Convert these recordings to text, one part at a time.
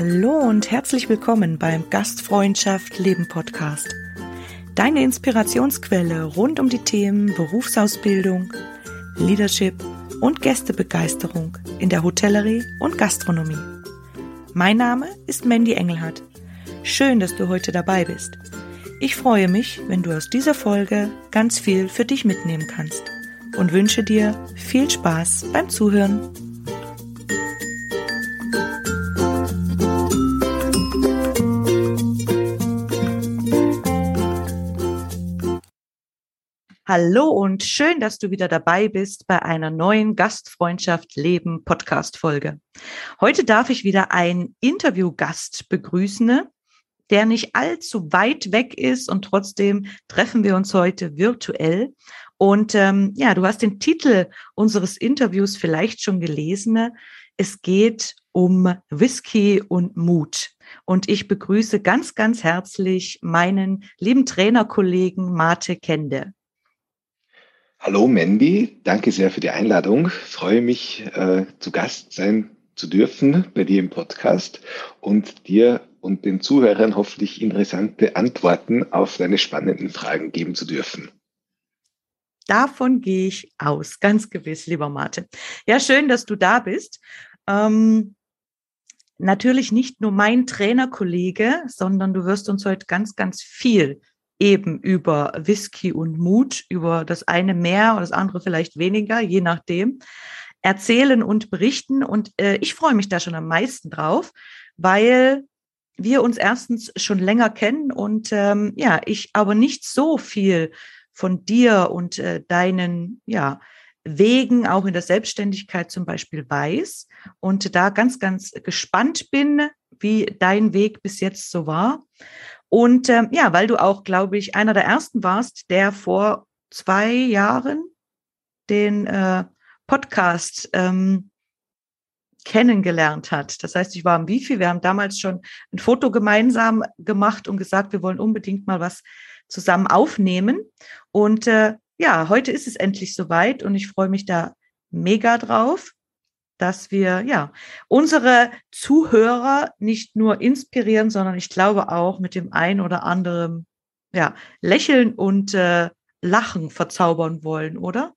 Hallo und herzlich willkommen beim Gastfreundschaft Leben Podcast. Deine Inspirationsquelle rund um die Themen Berufsausbildung, Leadership und Gästebegeisterung in der Hotellerie und Gastronomie. Mein Name ist Mandy Engelhardt. Schön, dass du heute dabei bist. Ich freue mich, wenn du aus dieser Folge ganz viel für dich mitnehmen kannst und wünsche dir viel Spaß beim Zuhören. Hallo und schön, dass du wieder dabei bist bei einer neuen Gastfreundschaft Leben Podcast Folge. Heute darf ich wieder einen Interviewgast begrüßen, der nicht allzu weit weg ist und trotzdem treffen wir uns heute virtuell. Und ähm, ja, du hast den Titel unseres Interviews vielleicht schon gelesen. Es geht um Whisky und Mut. Und ich begrüße ganz, ganz herzlich meinen lieben Trainerkollegen Mate Kende. Hallo Mandy, danke sehr für die Einladung. freue mich, äh, zu Gast sein zu dürfen bei dir im Podcast und dir und den Zuhörern hoffentlich interessante Antworten auf deine spannenden Fragen geben zu dürfen. Davon gehe ich aus, ganz gewiss, lieber Martin. Ja, schön, dass du da bist. Ähm, natürlich nicht nur mein Trainerkollege, sondern du wirst uns heute ganz, ganz viel eben über Whisky und Mut, über das eine mehr oder das andere vielleicht weniger, je nachdem, erzählen und berichten. Und äh, ich freue mich da schon am meisten drauf, weil wir uns erstens schon länger kennen und ähm, ja, ich aber nicht so viel von dir und äh, deinen, ja, Wegen auch in der Selbstständigkeit zum Beispiel weiß und da ganz, ganz gespannt bin, wie dein Weg bis jetzt so war. Und ähm, ja, weil du auch, glaube ich, einer der ersten warst, der vor zwei Jahren den äh, Podcast ähm, kennengelernt hat. Das heißt, ich war am Wifi, wir haben damals schon ein Foto gemeinsam gemacht und gesagt, wir wollen unbedingt mal was zusammen aufnehmen. Und äh, ja, heute ist es endlich soweit und ich freue mich da mega drauf dass wir ja unsere Zuhörer nicht nur inspirieren, sondern ich glaube auch mit dem ein oder anderen ja, Lächeln und äh, Lachen verzaubern wollen, oder?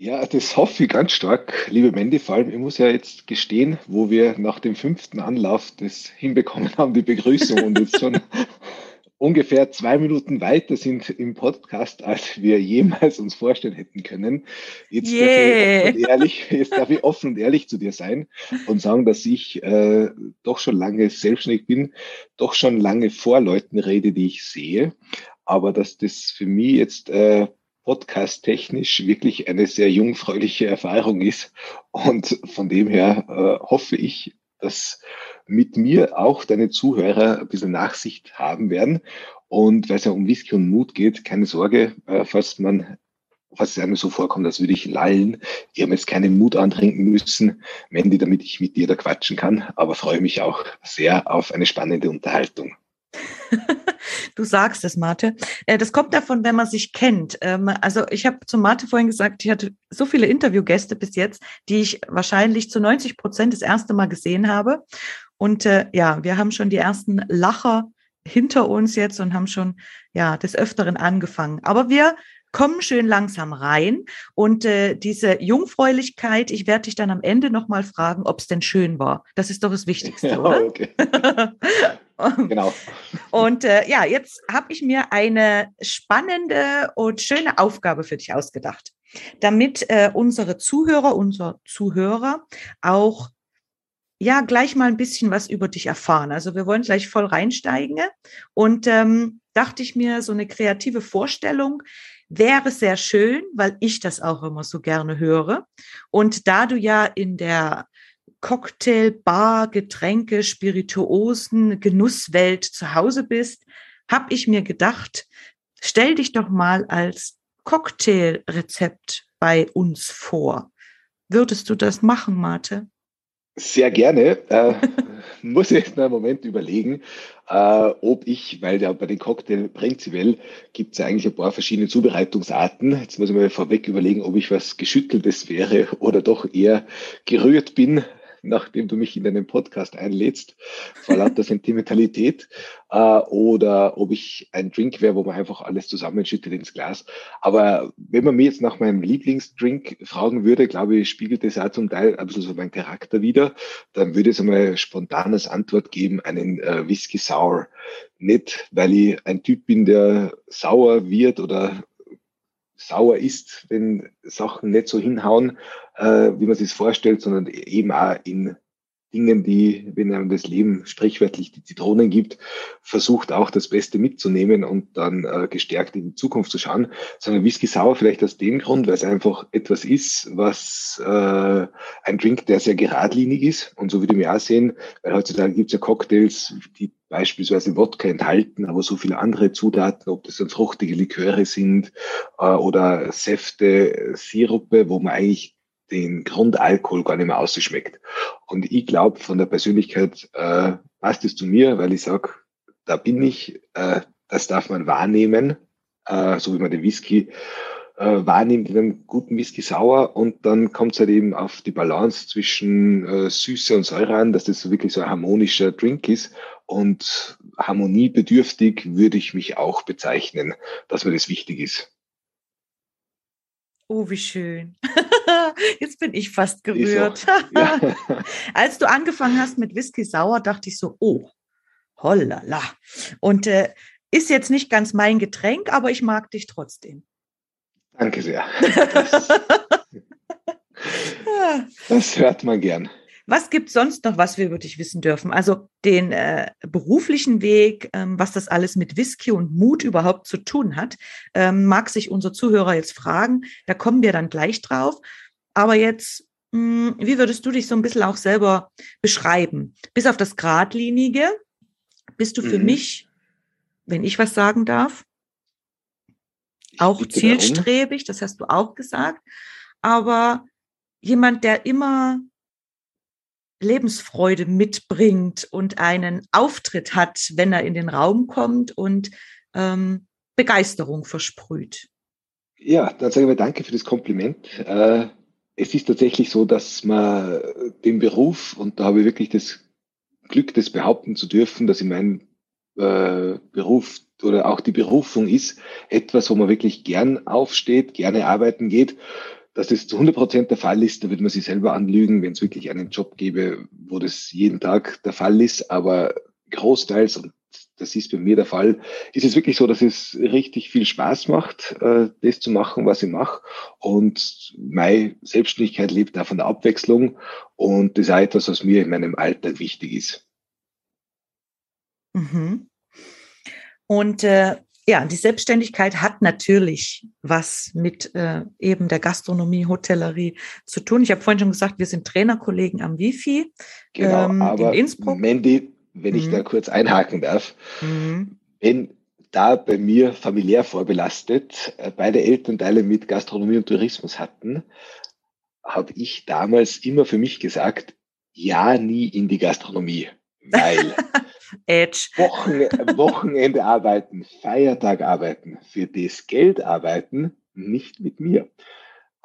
Ja, das hoffe ich ganz stark, liebe Mandy. Vor allem, ich muss ja jetzt gestehen, wo wir nach dem fünften Anlauf das hinbekommen haben, die Begrüßung und jetzt schon ungefähr zwei Minuten weiter sind im Podcast, als wir jemals uns vorstellen hätten können. Jetzt, yeah. darf, ich ehrlich, jetzt darf ich offen und ehrlich zu dir sein und sagen, dass ich äh, doch schon lange selbstständig bin, doch schon lange vor Leuten rede, die ich sehe, aber dass das für mich jetzt äh, podcast-technisch wirklich eine sehr jungfräuliche Erfahrung ist. Und von dem her äh, hoffe ich, dass mit mir auch deine Zuhörer ein bisschen Nachsicht haben werden. Und weil es ja um Whisky und Mut geht, keine Sorge, äh, falls man falls es einem so vorkommt, als würde ich lallen. Ich habe jetzt keinen Mut antrinken müssen, Mandy, damit ich mit dir da quatschen kann, aber freue mich auch sehr auf eine spannende Unterhaltung. Du sagst es, Mate. Äh, das kommt davon, wenn man sich kennt. Ähm, also ich habe zu Mate vorhin gesagt, ich hatte so viele Interviewgäste bis jetzt, die ich wahrscheinlich zu 90 Prozent das erste Mal gesehen habe. Und äh, ja, wir haben schon die ersten Lacher hinter uns jetzt und haben schon ja des Öfteren angefangen. Aber wir kommen schön langsam rein und äh, diese Jungfräulichkeit, ich werde dich dann am Ende nochmal fragen, ob es denn schön war. Das ist doch das Wichtigste, ja, oder? Okay. genau. Und äh, ja, jetzt habe ich mir eine spannende und schöne Aufgabe für dich ausgedacht, damit äh, unsere Zuhörer, unser Zuhörer auch ja gleich mal ein bisschen was über dich erfahren. Also wir wollen gleich voll reinsteigen und ähm, dachte ich mir, so eine kreative Vorstellung wäre sehr schön, weil ich das auch immer so gerne höre. Und da du ja in der Cocktail, Bar, Getränke, Spirituosen, Genusswelt zu Hause bist, habe ich mir gedacht, stell dich doch mal als Cocktailrezept bei uns vor. Würdest du das machen, Mate? Sehr gerne. Äh, muss ich jetzt einen Moment überlegen, äh, ob ich, weil ja bei den Cocktail prinzipiell gibt es ja eigentlich ein paar verschiedene Zubereitungsarten. Jetzt muss ich mir vorweg überlegen, ob ich was Geschütteltes wäre oder doch eher gerührt bin. Nachdem du mich in deinen Podcast einlädst, vor lauter Sentimentalität, äh, oder ob ich ein Drink wäre, wo man einfach alles zusammenschüttet ins Glas. Aber wenn man mir jetzt nach meinem Lieblingsdrink fragen würde, glaube ich, spiegelt das auch zum Teil ein bisschen so meinen Charakter wieder, dann würde es einmal spontanes Antwort geben, einen äh, Whisky Sour. Nicht, weil ich ein Typ bin, der sauer wird oder sauer ist, wenn Sachen nicht so hinhauen, äh, wie man sich vorstellt, sondern eben auch in Dingen, die, wenn einem das Leben sprichwörtlich die Zitronen gibt, versucht auch das Beste mitzunehmen und dann äh, gestärkt in die Zukunft zu schauen, sondern Whisky Sauer vielleicht aus dem Grund, weil es einfach etwas ist, was äh, ein Drink, der sehr geradlinig ist. Und so würde ich mir auch sehen, weil heutzutage gibt es ja Cocktails, die beispielsweise Wodka enthalten, aber so viele andere Zutaten, ob das dann fruchtige Liköre sind äh, oder Säfte, Sirupe, wo man eigentlich den Grundalkohol gar nicht mehr ausschmeckt. Und ich glaube, von der Persönlichkeit äh, passt es zu mir, weil ich sage, da bin ich, äh, das darf man wahrnehmen, äh, so wie man den Whisky äh, wahrnimmt, in einem guten Whisky sauer und dann kommt es halt eben auf die Balance zwischen äh, Süße und Säure an, dass das so wirklich so ein harmonischer Drink ist und harmoniebedürftig würde ich mich auch bezeichnen, dass mir das wichtig ist. Oh, wie schön. Jetzt bin ich fast gerührt. Ja. Als du angefangen hast mit Whisky Sauer, dachte ich so, oh, hollala. Und äh, ist jetzt nicht ganz mein Getränk, aber ich mag dich trotzdem. Danke sehr. Das, das hört man gern. Was gibt sonst noch, was wir über dich wissen dürfen? Also den äh, beruflichen Weg, ähm, was das alles mit Whisky und Mut überhaupt zu tun hat, ähm, mag sich unser Zuhörer jetzt fragen. Da kommen wir dann gleich drauf. Aber jetzt, mh, hm, wie würdest du dich so ein bisschen auch selber beschreiben? Bis auf das Gradlinige, bist du für mhm. mich, wenn ich was sagen darf, auch zielstrebig, das hast du auch gesagt, aber jemand, der immer Lebensfreude mitbringt und einen Auftritt hat, wenn er in den Raum kommt und ähm, Begeisterung versprüht. Ja, dann sage ich mal danke für das Kompliment. Äh, es ist tatsächlich so, dass man den Beruf, und da habe ich wirklich das Glück, das behaupten zu dürfen, dass in meinem äh, Beruf oder auch die Berufung ist, etwas, wo man wirklich gern aufsteht, gerne arbeiten geht dass das zu 100 Prozent der Fall ist, da würde man sich selber anlügen, wenn es wirklich einen Job gäbe, wo das jeden Tag der Fall ist. Aber großteils, und das ist bei mir der Fall, ist es wirklich so, dass es richtig viel Spaß macht, äh, das zu machen, was ich mache. Und meine Selbstständigkeit lebt da von der Abwechslung. Und das ist auch etwas, was mir in meinem Alltag wichtig ist. Mhm. Und äh, ja, die Selbstständigkeit hat natürlich was mit äh, eben der Gastronomie, Hotellerie zu tun. Ich habe vorhin schon gesagt, wir sind Trainerkollegen am Wifi genau, ähm, aber in Innsbruck. Mandy, wenn mhm. ich da kurz einhaken darf, mhm. wenn da bei mir familiär vorbelastet äh, beide Elternteile mit Gastronomie und Tourismus hatten, habe ich damals immer für mich gesagt, ja, nie in die Gastronomie, weil. Wochen, Wochenende arbeiten, Feiertag arbeiten, für das Geld arbeiten, nicht mit mir.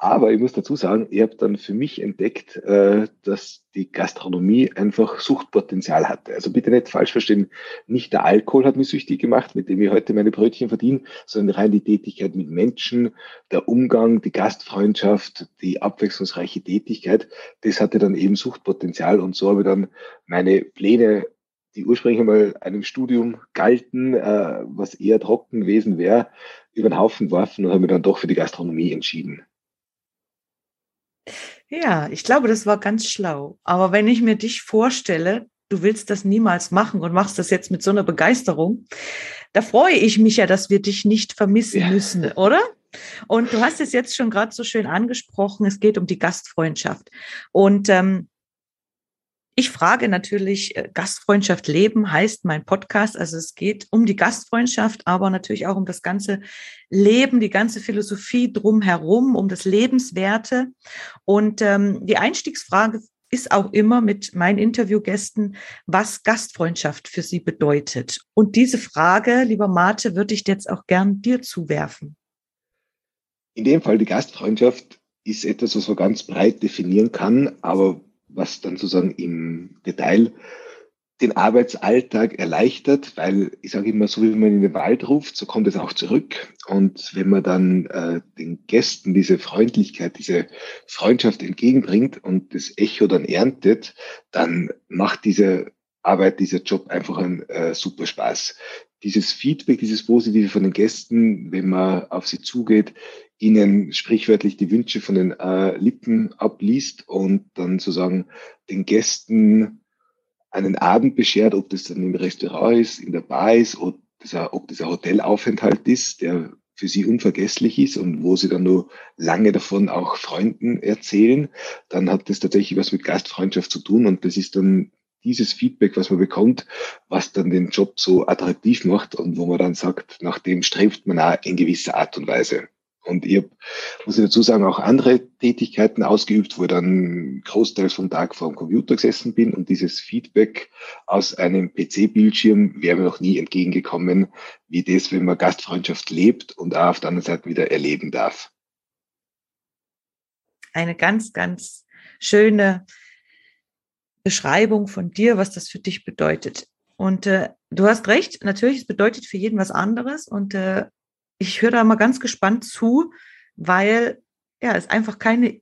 Aber ich muss dazu sagen, ich habe dann für mich entdeckt, äh, dass die Gastronomie einfach Suchtpotenzial hatte. Also bitte nicht falsch verstehen, nicht der Alkohol hat mich süchtig gemacht, mit dem ich heute meine Brötchen verdiene, sondern rein die Tätigkeit mit Menschen, der Umgang, die Gastfreundschaft, die abwechslungsreiche Tätigkeit, das hatte dann eben Suchtpotenzial und so habe ich dann meine Pläne die ursprünglich einmal einem Studium galten, äh, was eher trocken gewesen wäre, über den Haufen geworfen und habe mich dann doch für die Gastronomie entschieden. Ja, ich glaube, das war ganz schlau. Aber wenn ich mir dich vorstelle, du willst das niemals machen und machst das jetzt mit so einer Begeisterung, da freue ich mich ja, dass wir dich nicht vermissen ja. müssen, oder? Und du hast es jetzt schon gerade so schön angesprochen, es geht um die Gastfreundschaft. Und ähm, ich frage natürlich, äh, Gastfreundschaft leben heißt mein Podcast. Also es geht um die Gastfreundschaft, aber natürlich auch um das ganze Leben, die ganze Philosophie drumherum, um das Lebenswerte. Und ähm, die Einstiegsfrage ist auch immer mit meinen Interviewgästen, was Gastfreundschaft für sie bedeutet. Und diese Frage, lieber Mate, würde ich jetzt auch gern dir zuwerfen. In dem Fall die Gastfreundschaft ist etwas, was man ganz breit definieren kann, aber was dann sozusagen im Detail den Arbeitsalltag erleichtert, weil ich sage immer, so wie man in den Wald ruft, so kommt es auch zurück. Und wenn man dann äh, den Gästen diese Freundlichkeit, diese Freundschaft entgegenbringt und das Echo dann erntet, dann macht diese Arbeit, dieser Job einfach einen äh, super Spaß. Dieses Feedback, dieses Positive von den Gästen, wenn man auf sie zugeht, ihnen sprichwörtlich die Wünsche von den äh, Lippen abliest und dann sozusagen den Gästen einen Abend beschert, ob das dann im Restaurant ist, in der Bar ist, ob das, ob das ein Hotelaufenthalt ist, der für sie unvergesslich ist und wo sie dann nur lange davon auch Freunden erzählen, dann hat das tatsächlich was mit Gastfreundschaft zu tun und das ist dann dieses Feedback, was man bekommt, was dann den Job so attraktiv macht und wo man dann sagt, nach dem strebt man auch in gewisser Art und Weise. Und ich habe, muss ich dazu sagen, auch andere Tätigkeiten ausgeübt, wo ich dann großteils vom Tag vor dem Computer gesessen bin und dieses Feedback aus einem PC-Bildschirm wäre mir noch nie entgegengekommen, wie das, wenn man Gastfreundschaft lebt und auch auf der anderen Seite wieder erleben darf. Eine ganz, ganz schöne Beschreibung von dir, was das für dich bedeutet. Und äh, du hast recht, natürlich, es bedeutet für jeden was anderes. Und äh, ich höre da mal ganz gespannt zu, weil ja, es einfach keine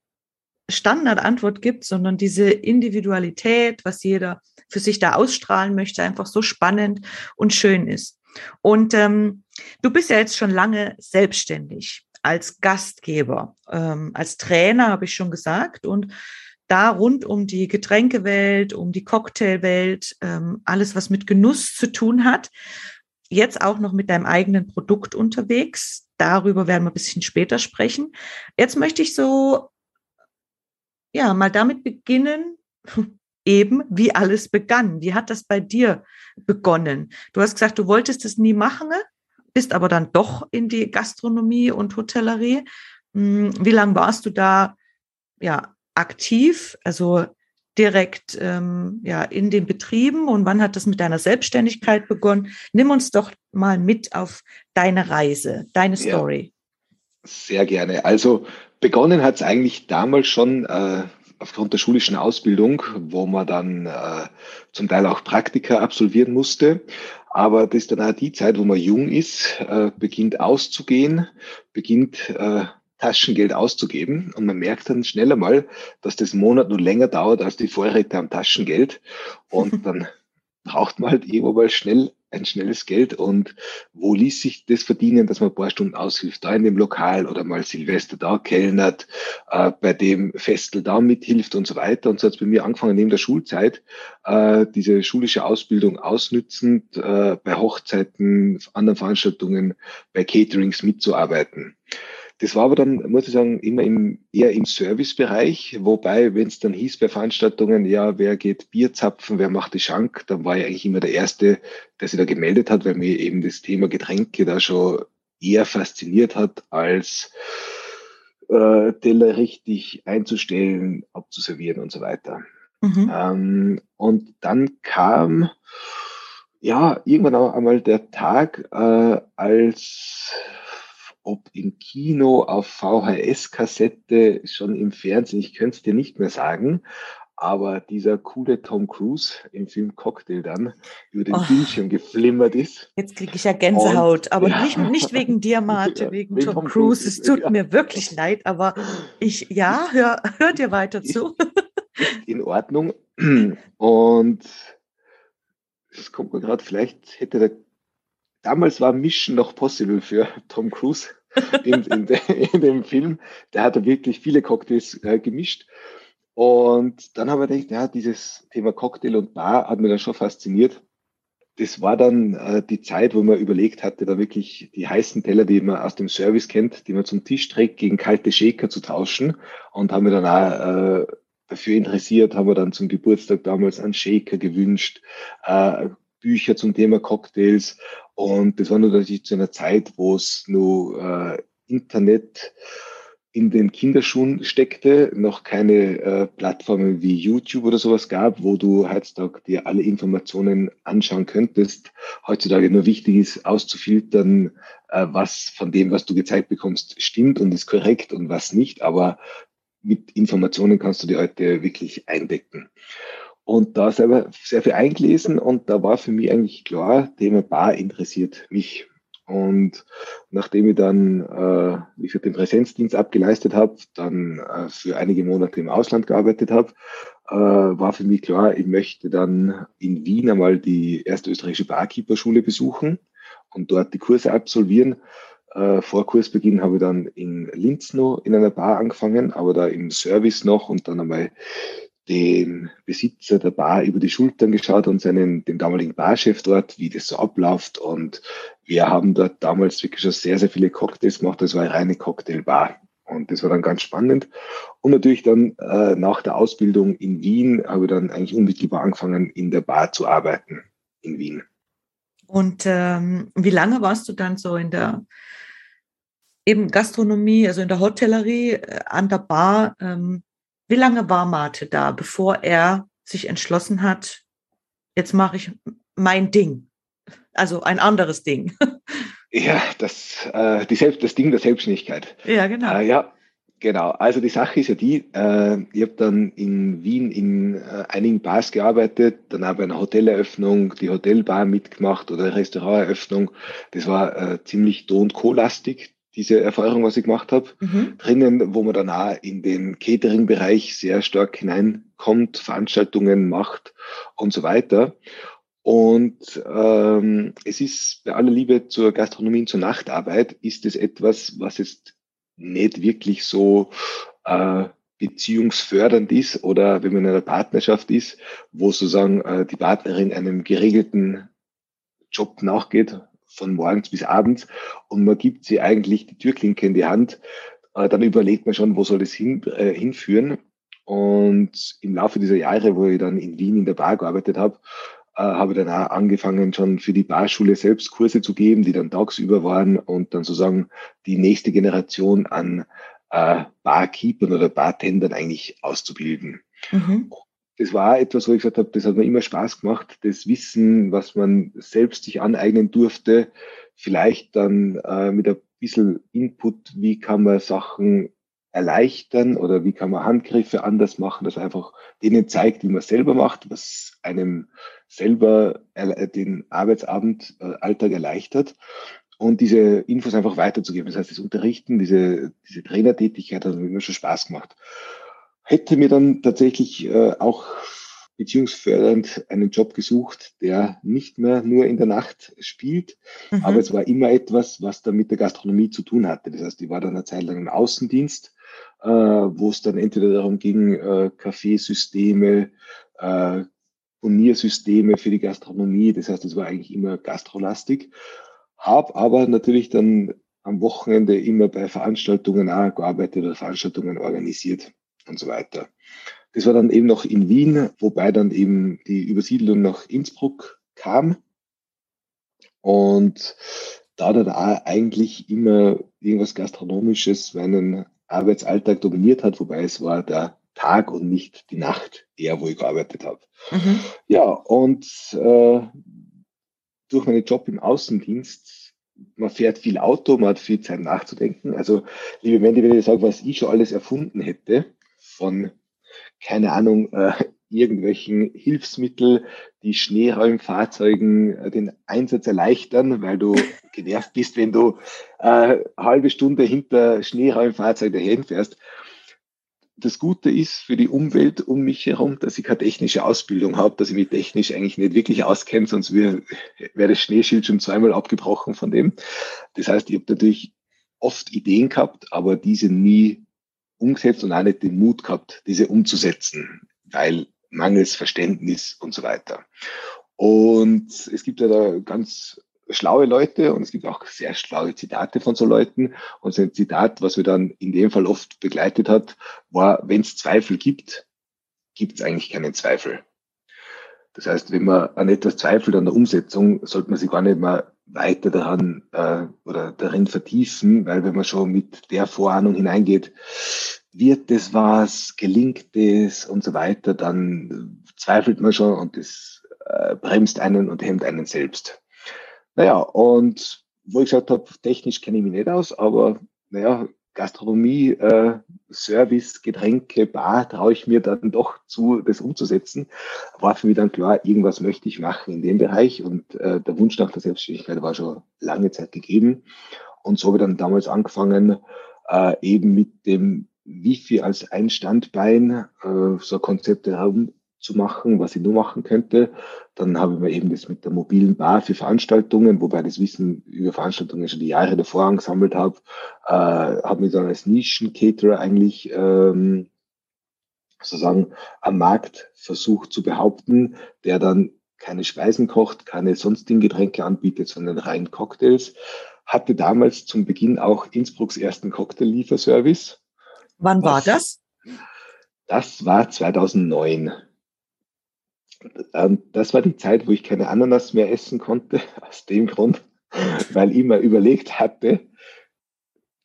Standardantwort gibt, sondern diese Individualität, was jeder für sich da ausstrahlen möchte, einfach so spannend und schön ist. Und ähm, du bist ja jetzt schon lange selbstständig als Gastgeber, ähm, als Trainer, habe ich schon gesagt. Und da rund um die Getränkewelt, um die Cocktailwelt, ähm, alles, was mit Genuss zu tun hat jetzt auch noch mit deinem eigenen Produkt unterwegs. Darüber werden wir ein bisschen später sprechen. Jetzt möchte ich so, ja, mal damit beginnen, eben wie alles begann. Wie hat das bei dir begonnen? Du hast gesagt, du wolltest es nie machen, bist aber dann doch in die Gastronomie und Hotellerie. Hm, wie lange warst du da ja aktiv? Also direkt ähm, ja, in den Betrieben und wann hat das mit deiner Selbstständigkeit begonnen? Nimm uns doch mal mit auf deine Reise, deine Story. Ja, sehr gerne. Also begonnen hat es eigentlich damals schon äh, aufgrund der schulischen Ausbildung, wo man dann äh, zum Teil auch Praktika absolvieren musste. Aber das ist dann auch die Zeit, wo man jung ist, äh, beginnt auszugehen, beginnt äh, Taschengeld auszugeben. Und man merkt dann schneller mal, dass das Monat nur länger dauert als die Vorräte am Taschengeld. Und dann braucht man halt irgendwo mal schnell ein schnelles Geld. Und wo ließ sich das verdienen, dass man ein paar Stunden aushilft? Da in dem Lokal oder mal Silvester da kellnert, äh, bei dem Festel da mithilft und so weiter. Und so hat es bei mir angefangen, neben der Schulzeit, äh, diese schulische Ausbildung ausnützend, äh, bei Hochzeiten, anderen Veranstaltungen, bei Caterings mitzuarbeiten. Das war aber dann, muss ich sagen, immer im, eher im Servicebereich, wobei, wenn es dann hieß bei Veranstaltungen, ja, wer geht Bier zapfen, wer macht die Schank, dann war ich eigentlich immer der Erste, der sich da gemeldet hat, weil mir eben das Thema Getränke da schon eher fasziniert hat, als äh, Teller richtig einzustellen, abzuservieren und so weiter. Mhm. Ähm, und dann kam ja irgendwann auch einmal der Tag, äh, als ob im Kino, auf VHS-Kassette, schon im Fernsehen, ich könnte es dir nicht mehr sagen, aber dieser coole Tom Cruise im Film Cocktail dann über den oh, Bildschirm geflimmert ist. Jetzt kriege ich ja Gänsehaut, und, aber ja. nicht, nicht wegen dir, Marte, ja, wegen, wegen Tom, Tom Cruise. Cruise. Es tut ja. mir wirklich leid, aber ich, ja, hör, hör dir weiter zu. In Ordnung. Und es kommt mir gerade, vielleicht hätte der damals war Mission noch possible für Tom Cruise in, in, de, in dem Film. Der hat da wirklich viele Cocktails äh, gemischt. Und dann haben wir gedacht, ja, dieses Thema Cocktail und Bar hat mir dann schon fasziniert. Das war dann äh, die Zeit, wo man überlegt hatte, da wirklich die heißen Teller, die man aus dem Service kennt, die man zum Tisch trägt, gegen kalte Shaker zu tauschen. Und haben wir dann auch äh, dafür interessiert, haben wir dann zum Geburtstag damals einen Shaker gewünscht, äh, Bücher zum Thema Cocktails. Und das war natürlich zu einer Zeit, wo es nur äh, Internet in den Kinderschuhen steckte, noch keine äh, Plattformen wie YouTube oder sowas gab, wo du heutzutage dir alle Informationen anschauen könntest. Heutzutage nur wichtig ist, auszufiltern, äh, was von dem, was du gezeigt bekommst, stimmt und ist korrekt und was nicht. Aber mit Informationen kannst du die heute wirklich eindecken. Und da selber sehr viel eingelesen und da war für mich eigentlich klar, Thema Bar interessiert mich. Und nachdem ich dann, äh, wie gesagt, den Präsenzdienst abgeleistet habe, dann äh, für einige Monate im Ausland gearbeitet habe, äh, war für mich klar, ich möchte dann in Wien einmal die erste österreichische Barkeeper-Schule besuchen und dort die Kurse absolvieren. Äh, vor Kursbeginn habe ich dann in Linz noch in einer Bar angefangen, aber da im Service noch und dann einmal den Besitzer der Bar über die Schultern geschaut und seinen, den damaligen Barchef dort, wie das so abläuft. Und wir haben dort damals wirklich schon sehr, sehr viele Cocktails gemacht. Das war eine reine Cocktailbar. Und das war dann ganz spannend. Und natürlich dann äh, nach der Ausbildung in Wien habe ich dann eigentlich unmittelbar angefangen, in der Bar zu arbeiten in Wien. Und ähm, wie lange warst du dann so in der eben Gastronomie, also in der Hotellerie, äh, an der Bar? Ähm, wie lange war Mate da, bevor er sich entschlossen hat, jetzt mache ich mein Ding? Also ein anderes Ding. Ja, das, äh, die Selbst, das Ding der Selbstständigkeit. Ja, genau. Äh, ja, genau. Also die Sache ist ja die, äh, ich habe dann in Wien in äh, einigen Bars gearbeitet, dann habe ich eine Hoteleröffnung, die Hotelbar mitgemacht oder Restauranteröffnung. Das war äh, ziemlich Do- und Co-lastig diese Erfahrung, was ich gemacht habe, mhm. drinnen, wo man dann auch in den Catering-Bereich sehr stark hineinkommt, Veranstaltungen macht und so weiter. Und ähm, es ist bei aller Liebe zur Gastronomie und zur Nachtarbeit, ist es etwas, was jetzt nicht wirklich so äh, beziehungsfördernd ist oder wenn man in einer Partnerschaft ist, wo sozusagen äh, die Partnerin einem geregelten Job nachgeht, von morgens bis abends und man gibt sie eigentlich die Türklinke in die Hand, äh, dann überlegt man schon, wo soll es hin, äh, hinführen. Und im Laufe dieser Jahre, wo ich dann in Wien in der Bar gearbeitet habe, äh, habe ich dann auch angefangen, schon für die Barschule selbst Kurse zu geben, die dann tagsüber waren und dann sozusagen die nächste Generation an äh, Barkeepern oder Bartendern eigentlich auszubilden. Mhm das war etwas, wo ich gesagt habe, das hat mir immer Spaß gemacht, das Wissen, was man selbst sich aneignen durfte, vielleicht dann äh, mit ein bisschen Input, wie kann man Sachen erleichtern oder wie kann man Handgriffe anders machen, das einfach denen zeigt, wie man selber macht, was einem selber den Arbeitsabend, äh, Alltag erleichtert und diese Infos einfach weiterzugeben. Das heißt, das Unterrichten, diese, diese Trainertätigkeit hat mir immer schon Spaß gemacht hätte mir dann tatsächlich äh, auch beziehungsfördernd einen Job gesucht, der nicht mehr nur in der Nacht spielt, mhm. aber es war immer etwas, was dann mit der Gastronomie zu tun hatte. Das heißt, ich war dann eine Zeit lang im Außendienst, äh, wo es dann entweder darum ging, äh, Kaffeesysteme, äh, Turniersysteme für die Gastronomie, das heißt, es war eigentlich immer gastrolastig, habe aber natürlich dann am Wochenende immer bei Veranstaltungen auch gearbeitet oder Veranstaltungen organisiert und so weiter. Das war dann eben noch in Wien, wobei dann eben die Übersiedlung nach Innsbruck kam. Und da dann auch eigentlich immer irgendwas Gastronomisches meinen Arbeitsalltag dominiert hat, wobei es war der Tag und nicht die Nacht, eher wo ich gearbeitet habe. Mhm. Ja, und äh, durch meinen Job im Außendienst, man fährt viel Auto, man hat viel Zeit nachzudenken. Also, liebe Mandy, wenn ich sage, was ich schon alles erfunden hätte, von, keine Ahnung, äh, irgendwelchen Hilfsmittel, die Schneeräumfahrzeugen äh, den Einsatz erleichtern, weil du genervt bist, wenn du äh, halbe Stunde hinter Schneeräumfahrzeug dahin fährst. Das Gute ist für die Umwelt um mich herum, dass ich keine technische Ausbildung habe, dass ich mich technisch eigentlich nicht wirklich auskenne, sonst wäre wär das Schneeschild schon zweimal abgebrochen von dem. Das heißt, ich habe natürlich oft Ideen gehabt, aber diese nie umgesetzt und auch nicht den Mut gehabt, diese umzusetzen, weil mangels Verständnis und so weiter. Und es gibt ja da ganz schlaue Leute und es gibt auch sehr schlaue Zitate von so Leuten. Und so ein Zitat, was wir dann in dem Fall oft begleitet hat, war, wenn es Zweifel gibt, gibt es eigentlich keinen Zweifel. Das heißt, wenn man an etwas zweifelt an der Umsetzung, sollte man sich gar nicht mal weiter daran äh, oder darin vertiefen, weil wenn man schon mit der Vorahnung hineingeht, wird das was, gelingt das und so weiter, dann zweifelt man schon und das äh, bremst einen und hemmt einen selbst. Naja, und wo ich gesagt habe, technisch kenne ich mich nicht aus, aber naja, Gastronomie, äh, Service, Getränke, Bar traue ich mir dann doch zu, das umzusetzen, war für mich dann klar, irgendwas möchte ich machen in dem Bereich und äh, der Wunsch nach der Selbstständigkeit war schon lange Zeit gegeben. Und so habe ich dann damals angefangen, äh, eben mit dem Wifi als ein Standbein äh, so Konzepte herum zu machen, was ich nur machen könnte. Dann habe ich mir eben das mit der mobilen Bar für Veranstaltungen, wobei das Wissen über Veranstaltungen schon die Jahre davor angesammelt habe, äh, habe mich dann als Nischen-Caterer eigentlich ähm, sozusagen am Markt versucht zu behaupten, der dann keine Speisen kocht, keine sonstigen Getränke anbietet, sondern rein Cocktails. Hatte damals zum Beginn auch Innsbrucks ersten Cocktail-Lieferservice. Wann war das? Das war 2009. Ähm, das war die Zeit, wo ich keine Ananas mehr essen konnte, aus dem Grund, weil ich mir überlegt hatte,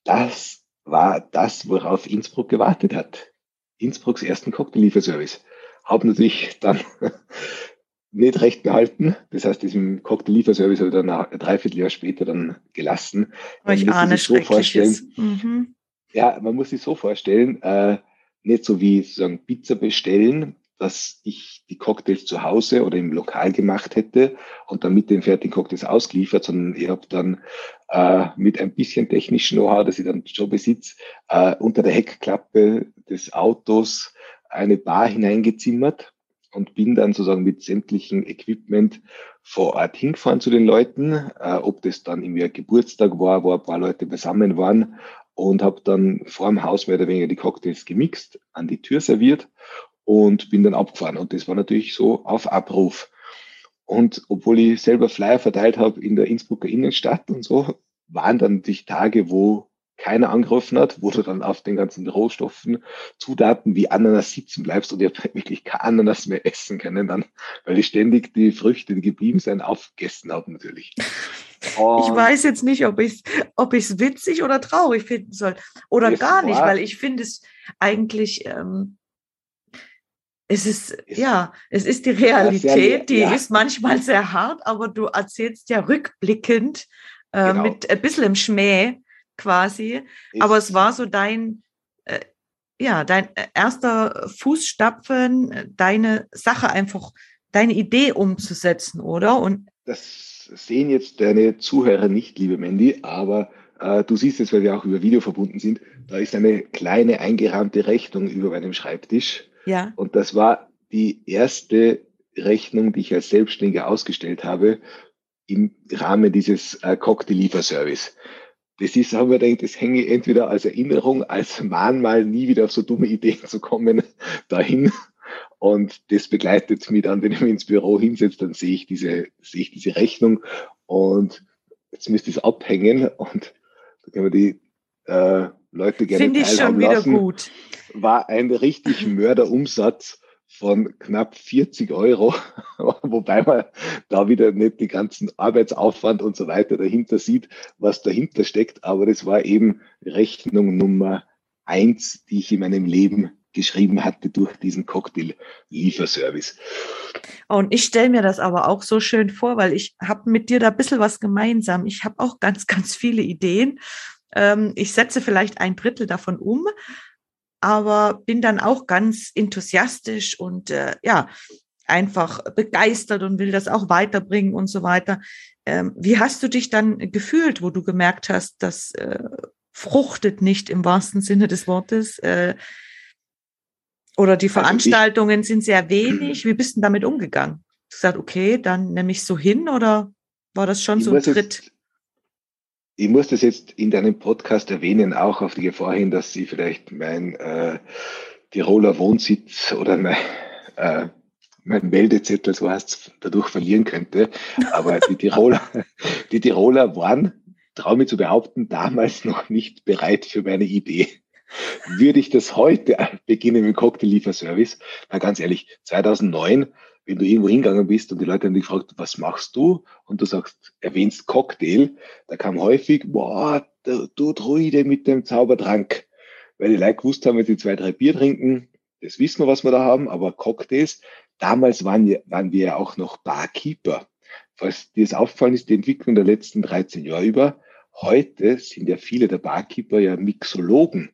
das war das, worauf Innsbruck gewartet hat. Innsbrucks ersten Cocktail-Lieferservice. Habe natürlich dann nicht recht behalten. Das heißt, diesem Cocktail-Lieferservice habe ich dann ein Dreivierteljahr später dann gelassen. Man ich ahne so vorstellen. Mhm. Ja, man muss sich so vorstellen, äh, nicht so wie sozusagen Pizza bestellen, dass ich die Cocktails zu Hause oder im Lokal gemacht hätte und dann mit den fertigen Cocktails ausgeliefert, sondern ich habe dann äh, mit ein bisschen technischen Know-how, das ich dann schon besitze, äh, unter der Heckklappe des Autos eine Bar hineingezimmert und bin dann sozusagen mit sämtlichen Equipment vor Ort hingefahren zu den Leuten, äh, ob das dann im Geburtstag war, wo ein paar Leute beisammen waren und habe dann vor dem Haus mehr oder weniger die Cocktails gemixt, an die Tür serviert und bin dann abgefahren. Und das war natürlich so auf Abruf. Und obwohl ich selber Flyer verteilt habe in der Innsbrucker Innenstadt und so, waren dann die Tage, wo keiner angerufen hat, wo du dann auf den ganzen Rohstoffen, Zutaten wie Ananas sitzen bleibst und ich habe wirklich kein Ananas mehr essen können dann, weil ich ständig die Früchte, die geblieben sind, aufgegessen habe natürlich. Und ich weiß jetzt nicht, ob ich es ob ich's witzig oder traurig finden soll. Oder gar nicht, weil ich finde es eigentlich ähm, es ist, ist, ja, es ist die Realität, die ja. ist manchmal sehr hart, aber du erzählst ja rückblickend äh, genau. mit ein bisschen im Schmäh quasi. Ist, aber es war so dein, äh, ja, dein äh, erster Fußstapfen, äh, deine Sache einfach, deine Idee umzusetzen, oder? Und das sehen jetzt deine Zuhörer nicht, liebe Mandy, aber äh, du siehst es, weil wir auch über Video verbunden sind. Da ist eine kleine eingerahmte Rechnung über meinem Schreibtisch ja. Und das war die erste Rechnung, die ich als Selbstständiger ausgestellt habe im Rahmen dieses äh, Cocktail-Lieferservice. Das ist, haben wir gedacht, das hänge ich entweder als Erinnerung, als Mahnmal, nie wieder auf so dumme Ideen zu kommen, dahin. Und das begleitet mich dann, wenn ich mich ins Büro hinsetze, dann sehe ich diese, sehe ich diese Rechnung und jetzt müsste es abhängen und da können wir die äh, Leute gerne Finde ich schon wieder lassen. gut war ein richtig Mörderumsatz von knapp 40 Euro, wobei man da wieder nicht den ganzen Arbeitsaufwand und so weiter dahinter sieht, was dahinter steckt. Aber das war eben Rechnung Nummer eins, die ich in meinem Leben geschrieben hatte durch diesen Cocktail-Lieferservice. Und ich stelle mir das aber auch so schön vor, weil ich habe mit dir da ein bisschen was gemeinsam. Ich habe auch ganz, ganz viele Ideen. Ähm, ich setze vielleicht ein Drittel davon um, aber bin dann auch ganz enthusiastisch und äh, ja, einfach begeistert und will das auch weiterbringen und so weiter. Ähm, wie hast du dich dann gefühlt, wo du gemerkt hast, das äh, fruchtet nicht im wahrsten Sinne des Wortes? Äh, oder die Veranstaltungen also ich, sind sehr wenig. Wie bist du damit umgegangen? Du gesagt, okay, dann nehme ich so hin oder war das schon so ein Tritt? Jetzt, ich muss das jetzt in deinem Podcast erwähnen, auch auf die Gefahr hin, dass sie vielleicht mein äh, Tiroler Wohnsitz oder mein, äh, mein Meldezettel, so heißt dadurch verlieren könnte. Aber die Tiroler, die Tiroler waren, traue mich zu behaupten, damals noch nicht bereit für meine Idee. Würde ich das heute beginnen mit dem Cocktail-Lieferservice? Na ganz ehrlich, 2009 wenn du irgendwo hingegangen bist und die Leute haben dich gefragt, was machst du? Und du sagst, erwähnst Cocktail, da kam häufig, boah, du, Druide mit dem Zaubertrank. Weil die Leute gewusst haben, wenn sie zwei, drei Bier trinken, das wissen wir, was wir da haben, aber Cocktails, damals waren wir, waren wir ja auch noch Barkeeper. Falls dir das aufgefallen ist, die Entwicklung der letzten 13 Jahre über, heute sind ja viele der Barkeeper ja Mixologen.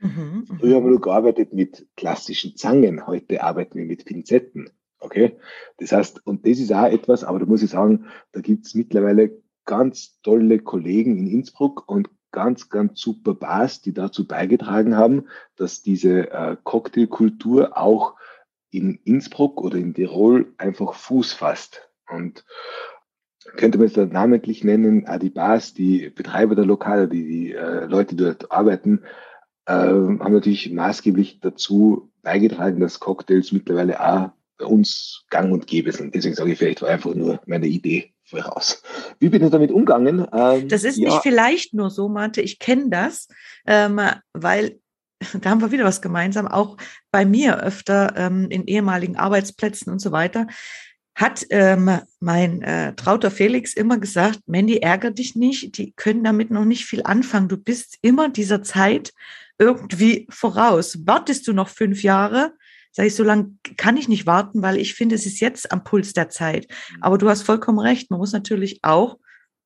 Mhm, mhm, Früher haben wir nur gearbeitet mit klassischen Zangen, heute arbeiten wir mit Pinzetten. Okay? Das heißt, und das ist auch etwas, aber da muss ich sagen, da gibt es mittlerweile ganz tolle Kollegen in Innsbruck und ganz, ganz super Bars, die dazu beigetragen haben, dass diese äh, Cocktailkultur auch in Innsbruck oder in Tirol einfach Fuß fasst. Und könnte man es da namentlich nennen, die Bars, die Betreiber der Lokale, die, die äh, Leute, die dort arbeiten, äh, haben natürlich maßgeblich dazu beigetragen, dass Cocktails mittlerweile auch bei uns gang und gäbe sind. Deswegen sage ich vielleicht war einfach nur meine Idee voraus. Wie bin ich damit umgegangen? Ähm, das ist ja. nicht vielleicht nur so, Marte, ich kenne das, ähm, weil da haben wir wieder was gemeinsam, auch bei mir öfter ähm, in ehemaligen Arbeitsplätzen und so weiter, hat ähm, mein äh, trauter Felix immer gesagt, Mandy, ärger dich nicht, die können damit noch nicht viel anfangen. Du bist immer dieser Zeit irgendwie voraus. Wartest du noch fünf Jahre? Sag ich, so lange kann ich nicht warten, weil ich finde, es ist jetzt am Puls der Zeit. Mhm. Aber du hast vollkommen recht. Man muss natürlich auch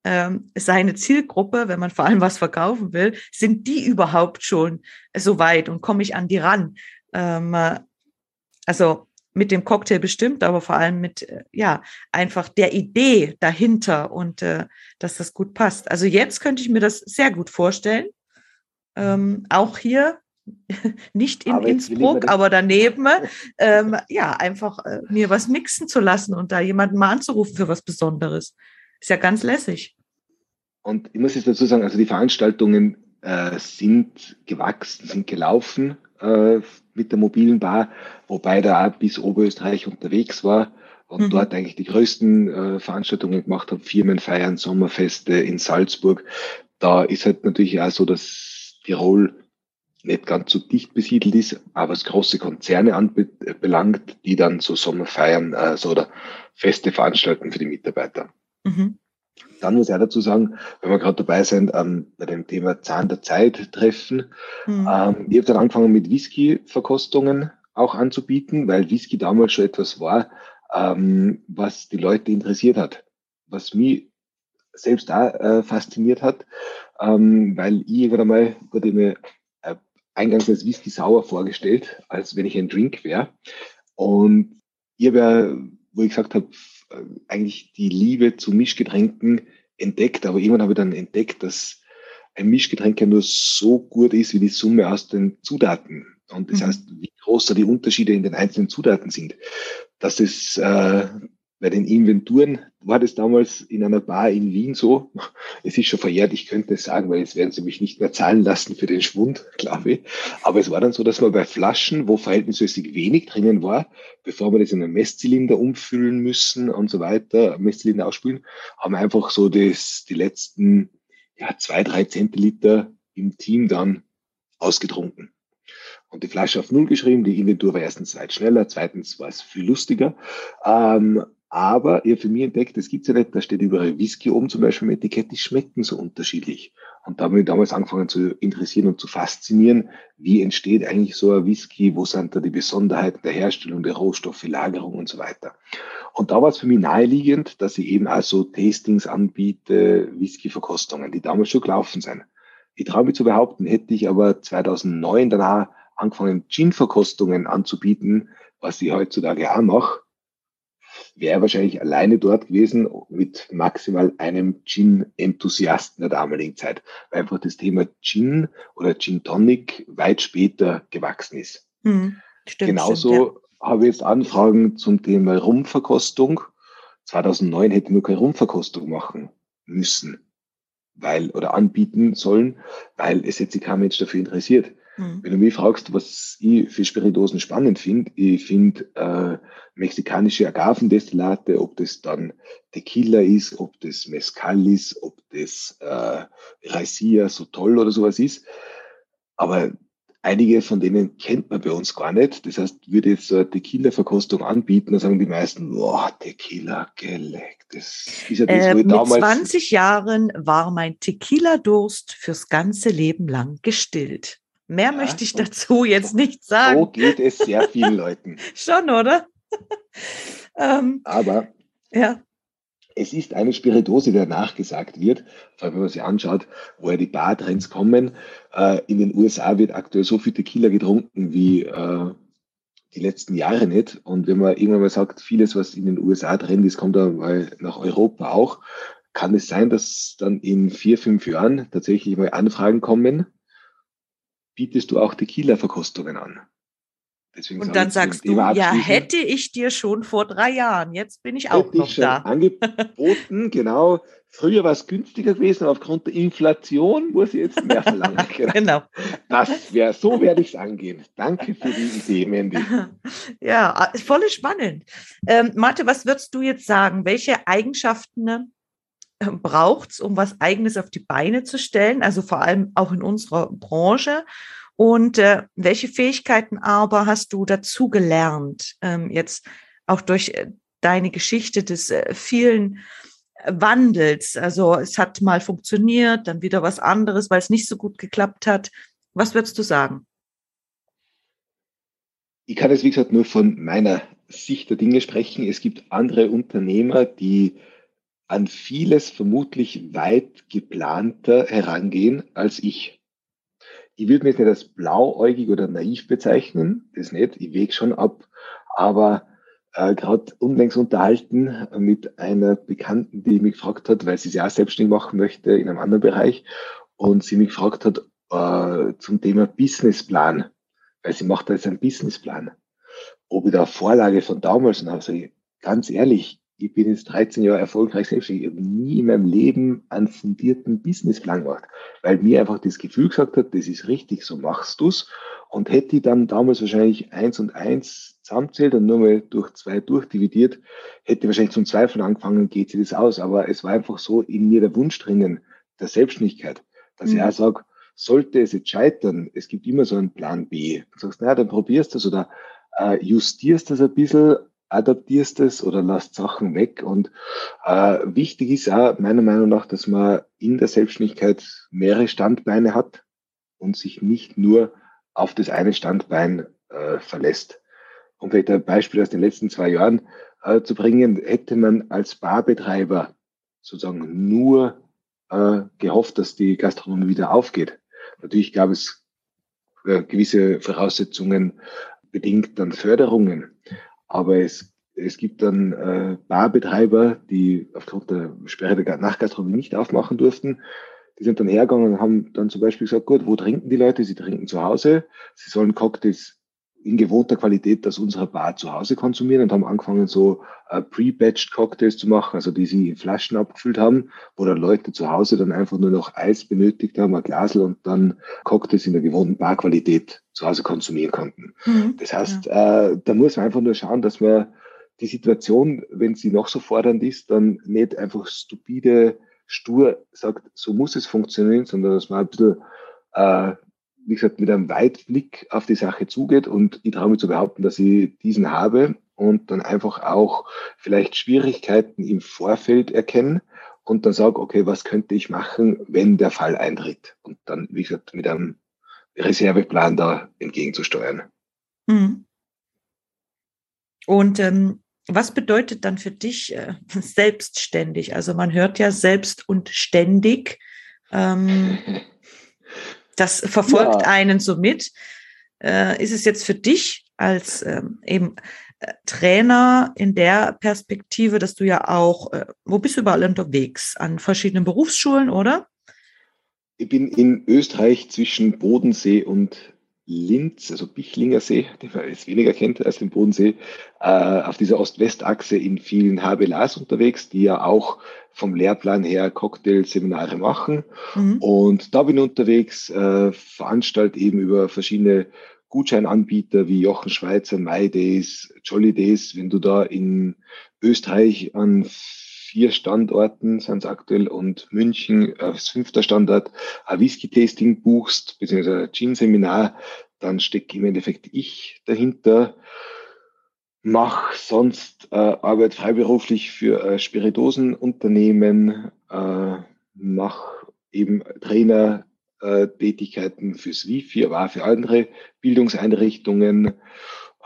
ähm, seine Zielgruppe, wenn man vor allem was verkaufen will, sind die überhaupt schon so weit und komme ich an die ran? Ähm, also mit dem Cocktail bestimmt, aber vor allem mit, äh, ja, einfach der Idee dahinter und äh, dass das gut passt. Also jetzt könnte ich mir das sehr gut vorstellen. Ähm, auch hier, nicht in aber Innsbruck, aber daneben, ähm, ja, einfach äh, mir was mixen zu lassen und da jemanden mal anzurufen für was Besonderes. Ist ja ganz lässig. Und ich muss jetzt dazu sagen, also die Veranstaltungen äh, sind gewachsen, sind gelaufen äh, mit der mobilen Bar, wobei da auch bis Oberösterreich unterwegs war und mhm. dort eigentlich die größten äh, Veranstaltungen gemacht habe, Firmenfeiern, Sommerfeste in Salzburg. Da ist halt natürlich auch so, dass Tirol nicht ganz so dicht besiedelt ist, aber was große Konzerne anbelangt, die dann so Sommerfeiern äh, so oder Feste veranstalten für die Mitarbeiter. Mhm. Dann muss ich auch dazu sagen, wenn wir gerade dabei sind, ähm, bei dem Thema Zahn der Zeit treffen, mhm. ähm, ich habe dann angefangen mit Whisky-Verkostungen auch anzubieten, weil Whisky damals schon etwas war, ähm, was die Leute interessiert hat. Was mich selbst da äh, fasziniert hat, ähm, weil ich irgendwann einmal mir äh, eingangs als Whisky sauer vorgestellt, als wenn ich ein Drink wäre. Und ich habe ja, wo ich gesagt habe, eigentlich die Liebe zu Mischgetränken entdeckt, aber irgendwann habe ich dann entdeckt, dass ein Mischgetränk ja nur so gut ist wie die Summe aus den Zutaten. Und das mhm. heißt, wie groß da die Unterschiede in den einzelnen Zutaten sind. Dass es äh, bei den Inventuren war das damals in einer Bar in Wien so. Es ist schon verjährt, ich könnte es sagen, weil jetzt werden sie mich nicht mehr zahlen lassen für den Schwund, glaube ich. Aber es war dann so, dass man bei Flaschen, wo verhältnismäßig wenig drinnen war, bevor wir das in einen Messzylinder umfüllen müssen und so weiter, Messzylinder ausspülen, haben einfach so das, die letzten ja, zwei, drei Zentiliter im Team dann ausgetrunken und die Flasche auf Null geschrieben. Die Inventur war erstens weit schneller, zweitens war es viel lustiger. Ähm, aber ihr für mich entdeckt, das gibt's ja nicht, da steht überall Whisky oben zum Beispiel im Etikett, die schmecken so unterschiedlich. Und da habe ich damals angefangen zu interessieren und zu faszinieren, wie entsteht eigentlich so ein Whisky, wo sind da die Besonderheiten der Herstellung, der Rohstoffe, Lagerung und so weiter. Und da war es für mich naheliegend, dass ich eben also Tastings anbiete, Whisky-Verkostungen, die damals schon gelaufen sind. Ich traue mich zu behaupten, hätte ich aber 2009 danach angefangen, Gin-Verkostungen anzubieten, was ich heutzutage auch mache, wäre wahrscheinlich alleine dort gewesen mit maximal einem Gin-Enthusiasten der damaligen Zeit, weil einfach das Thema Gin oder Gin Tonic weit später gewachsen ist. Hm, stimmt, Genauso stimmt, ja. habe ich jetzt Anfragen zum Thema Rumverkostung. 2009 hätte nur keine Rumverkostung machen müssen, weil oder anbieten sollen, weil es jetzt sich kein Mensch dafür interessiert. Mhm. Wenn du mich fragst, was ich für Spirituosen spannend finde, ich finde äh, mexikanische Agavendestillate, ob das dann Tequila ist, ob das Mezcal ist, ob das äh, Raisia so toll oder sowas ist. Aber einige von denen kennt man bei uns gar nicht. Das heißt, würde jetzt so eine Tequila-Verkostung anbieten, dann sagen die meisten, boah, Tequila, geleckt. Das ist ja das, äh, mit damals 20 Jahren war mein Tequila-Durst fürs ganze Leben lang gestillt. Mehr ja, möchte ich dazu jetzt nicht sagen. So geht es sehr vielen Leuten. Schon, oder? ähm, Aber ja. Es ist eine Spiritose, der nachgesagt wird, vor allem wenn man sich anschaut, woher die Bartrends kommen. Äh, in den USA wird aktuell so viel Tequila getrunken wie äh, die letzten Jahre nicht. Und wenn man irgendwann mal sagt, vieles, was in den USA Trend ist, kommt dann mal nach Europa auch, kann es sein, dass dann in vier, fünf Jahren tatsächlich mal Anfragen kommen, bietest du auch Tequila-Verkostungen an? Deswegen und dann sagst du, ja, hätte ich dir schon vor drei Jahren, jetzt bin ich auch noch ich schon da. Angeboten, genau. Früher war es günstiger gewesen, aber aufgrund der Inflation muss ich jetzt mehr verlangen. genau. Das wäre, so werde ich es angehen. Danke für die Idee, Mandy. Ja, voll spannend. Ähm, Marte, was würdest du jetzt sagen? Welche Eigenschaften braucht es, um was Eigenes auf die Beine zu stellen? Also vor allem auch in unserer Branche. Und äh, welche Fähigkeiten aber hast du dazu gelernt, ähm, jetzt auch durch äh, deine Geschichte des äh, vielen Wandels? Also es hat mal funktioniert, dann wieder was anderes, weil es nicht so gut geklappt hat. Was würdest du sagen? Ich kann jetzt, wie gesagt, nur von meiner Sicht der Dinge sprechen. Es gibt andere Unternehmer, die an vieles vermutlich weit geplanter herangehen als ich ich würde mich nicht als blauäugig oder naiv bezeichnen, das nicht, ich wege schon ab, aber äh, gerade unlängst unterhalten mit einer Bekannten, die mich gefragt hat, weil sie sich auch selbstständig machen möchte in einem anderen Bereich und sie mich gefragt hat äh, zum Thema Businessplan, weil sie macht da jetzt einen Businessplan. Ob ich da Vorlage von damals und habe, sage ich, ganz ehrlich, ich bin jetzt 13 Jahre erfolgreich selbstständig. Ich habe nie in meinem Leben einen fundierten Businessplan gemacht, weil mir einfach das Gefühl gesagt hat, das ist richtig, so machst du's. Und hätte ich dann damals wahrscheinlich eins und eins zusammenzählt und nur mal durch zwei durchdividiert, hätte ich wahrscheinlich zum Zweifeln angefangen, geht sich das aus. Aber es war einfach so in mir der Wunsch drinnen, der Selbstständigkeit, dass mhm. ich auch sage, sollte es jetzt scheitern, es gibt immer so einen Plan B. Du sagst, naja, dann probierst du das oder äh, justierst das ein bisschen, adaptierst es oder lasst Sachen weg. Und äh, wichtig ist auch meiner Meinung nach, dass man in der Selbstständigkeit mehrere Standbeine hat und sich nicht nur auf das eine Standbein äh, verlässt. Um vielleicht ein Beispiel aus den letzten zwei Jahren äh, zu bringen, hätte man als Barbetreiber sozusagen nur äh, gehofft, dass die Gastronomie wieder aufgeht. Natürlich gab es äh, gewisse Voraussetzungen bedingt dann Förderungen. Aber es, es gibt dann äh, Barbetreiber, die aufgrund der Sperre der Nachgastronomie nicht aufmachen durften. Die sind dann hergegangen und haben dann zum Beispiel gesagt, gut, wo trinken die Leute? Sie trinken zu Hause. Sie sollen Cocktails in gewohnter Qualität aus unserer Bar zu Hause konsumieren und haben angefangen, so äh, pre-batched Cocktails zu machen, also die sie in Flaschen abgefüllt haben, wo dann Leute zu Hause dann einfach nur noch Eis benötigt haben, ein Glasel und dann Cocktails in der gewohnten Barqualität zu Hause konsumieren konnten. Mhm. Das heißt, ja. äh, da muss man einfach nur schauen, dass man die Situation, wenn sie noch so fordernd ist, dann nicht einfach stupide, stur sagt, so muss es funktionieren, sondern dass man ein bisschen äh, wie gesagt, mit einem Weitblick auf die Sache zugeht und ich traue mich zu behaupten, dass ich diesen habe und dann einfach auch vielleicht Schwierigkeiten im Vorfeld erkennen und dann sage, okay, was könnte ich machen, wenn der Fall eintritt und dann, wie gesagt, mit einem Reserveplan da entgegenzusteuern. Mhm. Und ähm, was bedeutet dann für dich äh, selbstständig? Also man hört ja selbst und ständig. Ähm, Das verfolgt ja. einen so mit. Äh, ist es jetzt für dich als ähm, eben äh, Trainer in der Perspektive, dass du ja auch, äh, wo bist du überall unterwegs? An verschiedenen Berufsschulen, oder? Ich bin in Österreich zwischen Bodensee und Linz, also Bichlinger See, den man jetzt weniger kennt als den Bodensee, äh, auf dieser Ost-West-Achse in vielen HBLAs unterwegs, die ja auch vom Lehrplan her Cocktailseminare machen. Mhm. Und da bin ich unterwegs, äh, veranstalte eben über verschiedene Gutscheinanbieter wie Jochen Schweizer, MyDays, Jolly Days. Wenn du da in Österreich an vier Standorten sind es aktuell und München als fünfter Standort ein Whisky-Tasting buchst, beziehungsweise ein Gin-Seminar, dann stecke im Endeffekt ich dahinter. Mach sonst äh, Arbeit freiberuflich für äh, Spiritosenunternehmen, äh, mach eben Trainer äh, fürs Wifi, aber auch für andere Bildungseinrichtungen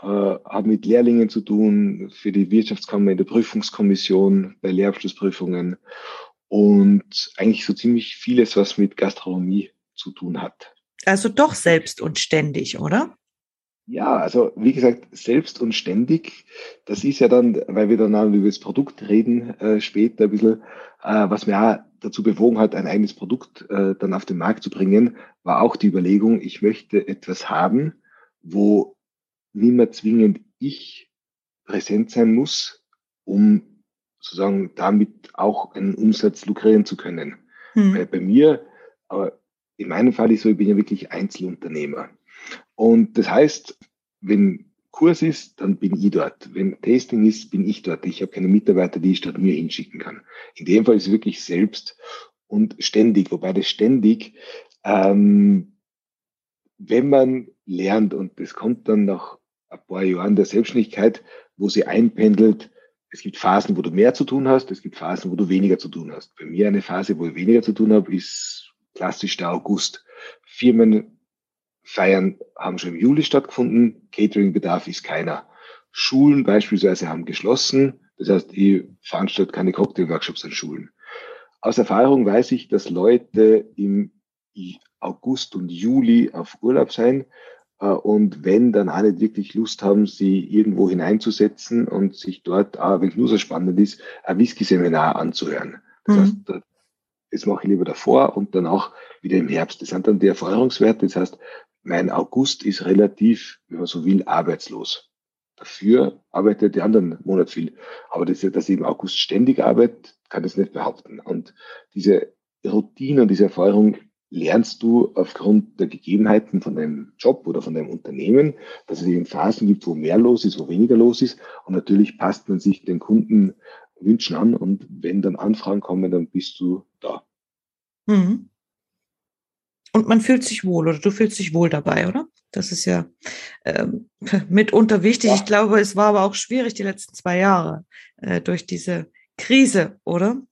äh, habe mit Lehrlingen zu tun, für die Wirtschaftskammer in der Prüfungskommission, bei Lehrabschlussprüfungen und eigentlich so ziemlich vieles, was mit Gastronomie zu tun hat. Also doch selbst und ständig, oder? Ja, also wie gesagt, selbst und ständig, das ist ja dann, weil wir dann über das Produkt reden äh, später ein bisschen, äh, was mir auch dazu bewogen hat, ein eigenes Produkt äh, dann auf den Markt zu bringen, war auch die Überlegung, ich möchte etwas haben, wo nicht mehr zwingend ich präsent sein muss, um sozusagen damit auch einen Umsatz lukrieren zu können. Hm. Weil bei mir, aber in meinem Fall ist so, ich bin ja wirklich Einzelunternehmer. Und das heißt, wenn Kurs ist, dann bin ich dort. Wenn Tasting ist, bin ich dort. Ich habe keine Mitarbeiter, die ich statt mir hinschicken kann. In dem Fall ist es wirklich selbst und ständig, wobei das ständig, ähm, wenn man lernt und das kommt dann nach ein paar Jahren der Selbstständigkeit, wo sie einpendelt, es gibt Phasen, wo du mehr zu tun hast, es gibt Phasen, wo du weniger zu tun hast. Bei mir eine Phase, wo ich weniger zu tun habe, ist klassisch der August. Firmen Feiern haben schon im Juli stattgefunden, Cateringbedarf ist keiner. Schulen beispielsweise haben geschlossen, das heißt, ich veranstalte keine Cocktailworkshops an Schulen. Aus Erfahrung weiß ich, dass Leute im August und Juli auf Urlaub sein und wenn dann auch nicht wirklich Lust haben, sie irgendwo hineinzusetzen und sich dort, auch wenn es nur so spannend ist, ein Whisky-Seminar anzuhören. Das mhm. heißt, das mache ich lieber davor und dann auch wieder im Herbst. Das sind dann die Erfahrungswerte. Das heißt, mein August ist relativ, wenn man so will, arbeitslos. Dafür arbeitet die anderen Monat viel. Aber das, dass ich im August ständig arbeite, kann ich nicht behaupten. Und diese Routine und diese Erfahrung lernst du aufgrund der Gegebenheiten von deinem Job oder von deinem Unternehmen, dass es eben Phasen gibt, wo mehr los ist, wo weniger los ist. Und natürlich passt man sich den Kundenwünschen an. Und wenn dann Anfragen kommen, dann bist du da. Mhm. Und man fühlt sich wohl oder du fühlst dich wohl dabei, oder? Das ist ja ähm, mitunter wichtig. Ja. Ich glaube, es war aber auch schwierig die letzten zwei Jahre äh, durch diese Krise, oder?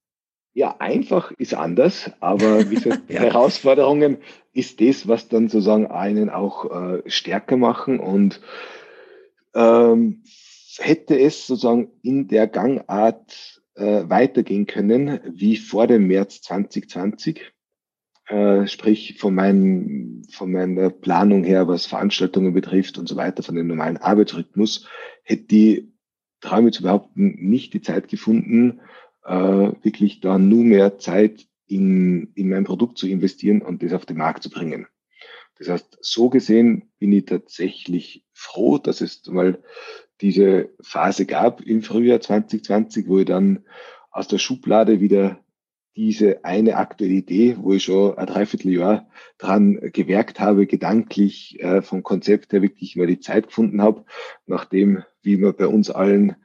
Ja, einfach ist anders, aber wie gesagt, ja. Herausforderungen ist das, was dann sozusagen einen auch äh, stärker machen und ähm, hätte es sozusagen in der Gangart äh, weitergehen können wie vor dem März 2020, äh, sprich von, meinem, von meiner Planung her, was Veranstaltungen betrifft und so weiter, von dem normalen Arbeitsrhythmus, hätte die, traue zu behaupten, nicht die Zeit gefunden, äh, wirklich da nur mehr Zeit in, in mein Produkt zu investieren und das auf den Markt zu bringen. Das heißt, so gesehen bin ich tatsächlich froh, dass es mal diese Phase gab im Frühjahr 2020, wo ich dann aus der Schublade wieder diese eine aktuelle Idee, wo ich schon ein Dreivierteljahr dran gewerkt habe, gedanklich äh, vom Konzept her wirklich mal die Zeit gefunden habe, nachdem, wie wir bei uns allen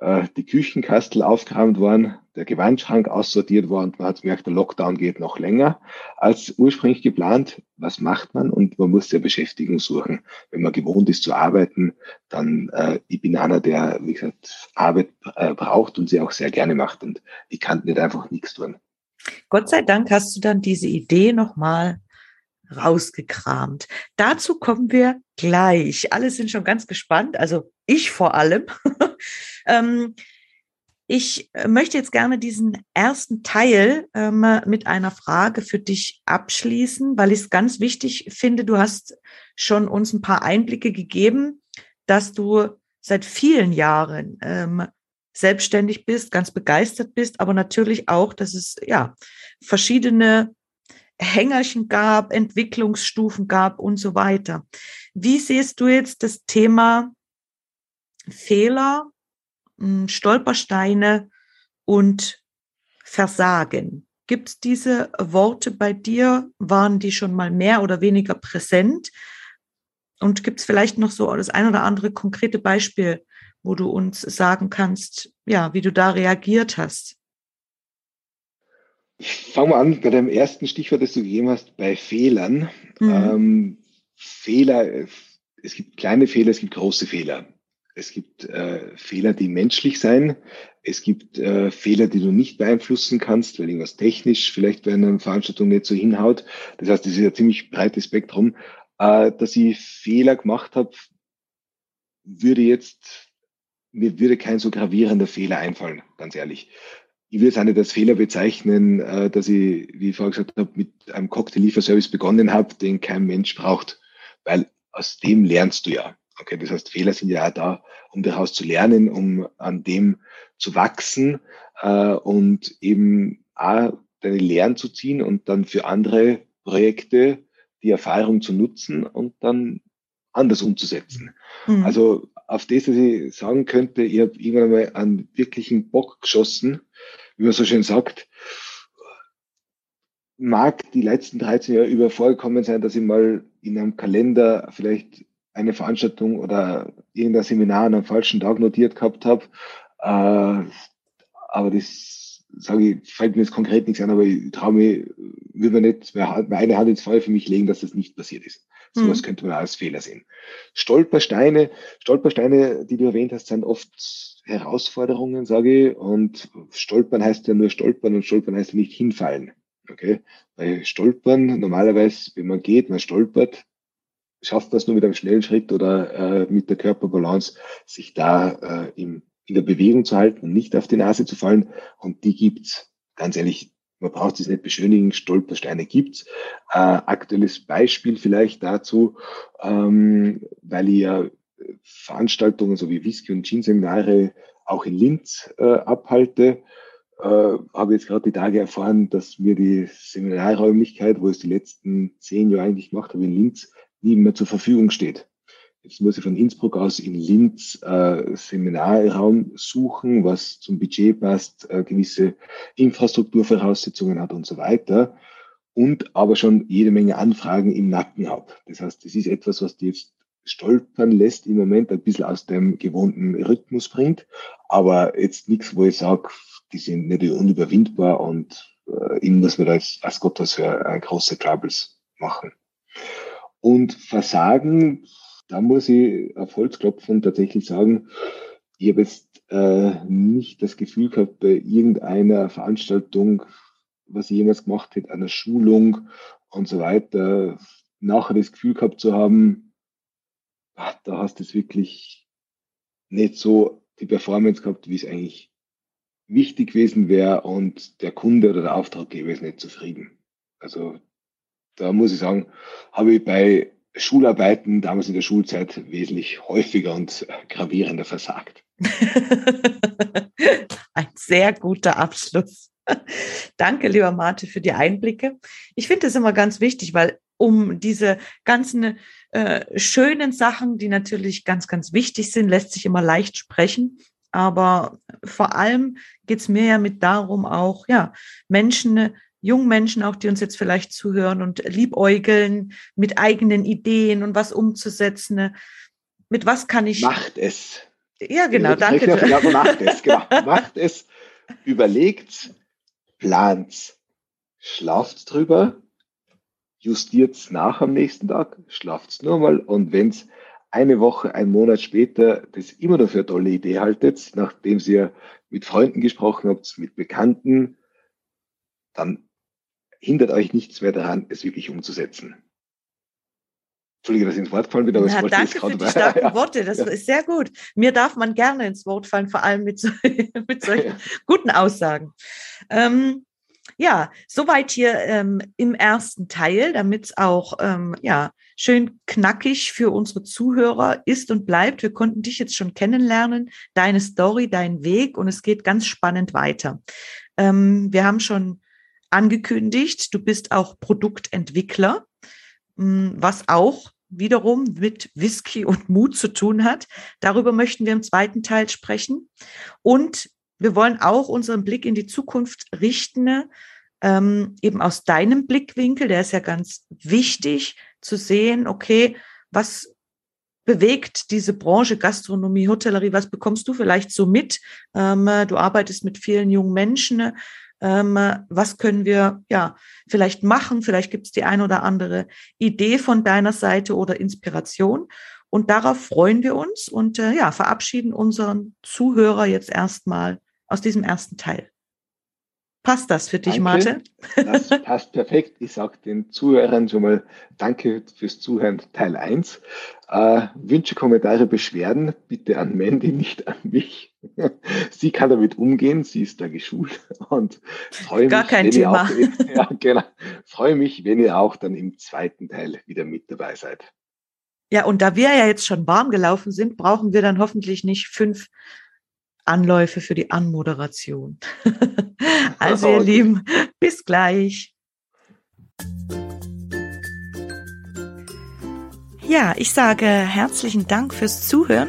die Küchenkastel aufgeräumt waren, der Gewandschrank aussortiert und man hat gemerkt, der Lockdown geht noch länger als ursprünglich geplant. Was macht man? Und man muss ja Beschäftigung suchen. Wenn man gewohnt ist zu arbeiten, dann, äh, ich bin einer, der, wie gesagt, Arbeit äh, braucht und sie auch sehr gerne macht und ich kann nicht einfach nichts tun. Gott sei Dank hast du dann diese Idee nochmal rausgekramt. Dazu kommen wir gleich. Alle sind schon ganz gespannt, also ich vor allem. ähm, ich möchte jetzt gerne diesen ersten Teil ähm, mit einer Frage für dich abschließen, weil ich es ganz wichtig finde. Du hast schon uns ein paar Einblicke gegeben, dass du seit vielen Jahren ähm, selbstständig bist, ganz begeistert bist, aber natürlich auch, dass es ja verschiedene Hängerchen gab, Entwicklungsstufen gab und so weiter. Wie siehst du jetzt das Thema Fehler, Stolpersteine und Versagen? Gibt es diese Worte bei dir? Waren die schon mal mehr oder weniger präsent? Und gibt es vielleicht noch so das ein oder andere konkrete Beispiel, wo du uns sagen kannst, ja, wie du da reagiert hast. Ich fange mal an bei dem ersten Stichwort, das du gegeben hast, bei Fehlern. Mhm. Ähm, Fehler, es gibt kleine Fehler, es gibt große Fehler. Es gibt äh, Fehler, die menschlich sein. Es gibt äh, Fehler, die du nicht beeinflussen kannst, weil irgendwas technisch vielleicht bei einer Veranstaltung nicht so hinhaut. Das heißt, es ist ein ziemlich breites Spektrum. Äh, dass ich Fehler gemacht habe, würde jetzt, mir würde kein so gravierender Fehler einfallen, ganz ehrlich. Ich würde es auch nicht als Fehler bezeichnen, äh, dass ich, wie ich vorher gesagt habe, mit einem Cocktail-Lieferservice begonnen habe, den kein Mensch braucht, weil aus dem lernst du ja. Okay, das heißt, Fehler sind ja auch da, um daraus zu lernen, um an dem zu wachsen äh, und eben auch deine Lehren zu ziehen und dann für andere Projekte die Erfahrung zu nutzen und dann anders umzusetzen. Mhm. Also auf das, was ich sagen könnte, ich habe irgendwann mal einen wirklichen Bock geschossen, wie man so schön sagt. Mag die letzten 13 Jahre über vorgekommen sein, dass ich mal in einem Kalender vielleicht eine Veranstaltung oder irgendein Seminar an einem falschen Tag notiert gehabt habe. Äh, aber das sage ich, fällt mir jetzt konkret nichts an, aber ich traue mich, will man nicht meine Hand ins Feuer für mich legen, dass das nicht passiert ist. So mhm. könnte man als Fehler sehen. Stolpersteine, Stolpersteine, die du erwähnt hast, sind oft Herausforderungen, sage ich. Und Stolpern heißt ja nur Stolpern und Stolpern heißt ja nicht hinfallen. Okay? Bei Stolpern, normalerweise, wenn man geht, man stolpert, schafft man es nur mit einem schnellen Schritt oder äh, mit der Körperbalance, sich da äh, im, in der Bewegung zu halten und nicht auf die Nase zu fallen. Und die gibt's, ganz ehrlich, man braucht es nicht beschönigen, Stolpersteine gibt's. Äh, aktuelles Beispiel vielleicht dazu, ähm, weil ich ja Veranstaltungen so wie Whisky- und Gin-Seminare auch in Linz äh, abhalte, äh, habe jetzt gerade die Tage erfahren, dass mir die Seminarräumlichkeit, wo es die letzten zehn Jahre eigentlich gemacht habe in Linz, nie mehr zur Verfügung steht. Jetzt muss ich von Innsbruck aus in Linz äh, Seminarraum suchen, was zum Budget passt, äh, gewisse Infrastrukturvoraussetzungen hat und so weiter. Und aber schon jede Menge Anfragen im Nacken habe. Das heißt, das ist etwas, was die jetzt stolpern lässt im Moment, ein bisschen aus dem gewohnten Rhythmus bringt. Aber jetzt nichts, wo ich sage, die sind nicht unüberwindbar und äh, ihnen muss man da als, als Gott für äh, große Troubles machen. Und Versagen, da muss ich auf Holz klopfen tatsächlich sagen, ich habe jetzt äh, nicht das Gefühl gehabt, bei irgendeiner Veranstaltung, was ich jemals gemacht hätte, einer Schulung und so weiter, nachher das Gefühl gehabt zu haben, ach, da hast du es wirklich nicht so die Performance gehabt, wie es eigentlich wichtig gewesen wäre und der Kunde oder der Auftraggeber ist nicht zufrieden. Also da muss ich sagen, habe ich bei Schularbeiten damals in der Schulzeit wesentlich häufiger und gravierender versagt. Ein sehr guter Abschluss. Danke, lieber Marte, für die Einblicke. Ich finde das immer ganz wichtig, weil um diese ganzen äh, schönen Sachen, die natürlich ganz, ganz wichtig sind, lässt sich immer leicht sprechen. Aber vor allem geht es mir ja mit darum, auch ja, Menschen jungen Menschen auch, die uns jetzt vielleicht zuhören und liebäugeln mit eigenen Ideen und was umzusetzen. Ne? Mit was kann ich. Macht es. Ja, genau, danke. Ja, macht es, genau. macht es, überlegt, plant, schlaft drüber, justiert nach am nächsten Tag, schlaft nur mal und wenn es eine Woche, ein Monat später das immer noch für eine tolle Idee haltet, nachdem ihr mit Freunden gesprochen habt, mit Bekannten, dann hindert euch nichts mehr daran, es wirklich umzusetzen. Entschuldige, dass ich ins Wort gefallen bin, aber ja, ich danke für die starken ja. Worte, das ja. ist sehr gut. Mir darf man gerne ins Wort fallen, vor allem mit, so, mit solchen guten Aussagen. Ähm, ja, soweit hier ähm, im ersten Teil, damit es auch ähm, ja, schön knackig für unsere Zuhörer ist und bleibt. Wir konnten dich jetzt schon kennenlernen, deine Story, deinen Weg und es geht ganz spannend weiter. Ähm, wir haben schon angekündigt. Du bist auch Produktentwickler, hm, was auch wiederum mit Whisky und Mut zu tun hat. Darüber möchten wir im zweiten Teil sprechen. Und wir wollen auch unseren Blick in die Zukunft richten, ähm, eben aus deinem Blickwinkel, der ist ja ganz wichtig zu sehen, okay, was bewegt diese Branche Gastronomie, Hotellerie, was bekommst du vielleicht so mit? Ähm, du arbeitest mit vielen jungen Menschen ähm, was können wir ja vielleicht machen? Vielleicht gibt es die ein oder andere Idee von deiner Seite oder Inspiration. Und darauf freuen wir uns und äh, ja, verabschieden unseren Zuhörer jetzt erstmal aus diesem ersten Teil. Passt das für dich, Danke. Marte? Das passt perfekt. Ich sage den Zuhörern schon mal Danke fürs Zuhören, Teil 1. Äh, Wünsche, Kommentare, Beschwerden bitte an Mandy, nicht an mich. sie kann damit umgehen, sie ist da geschult und freue Gar mich, kein wenn ihr Thema. auch, ja, genau, freue mich, wenn ihr auch dann im zweiten Teil wieder mit dabei seid. Ja, und da wir ja jetzt schon warm gelaufen sind, brauchen wir dann hoffentlich nicht fünf Anläufe für die Anmoderation. also, ihr Okay. Lieben, bis gleich. Ja, ich sage herzlichen Dank fürs Zuhören.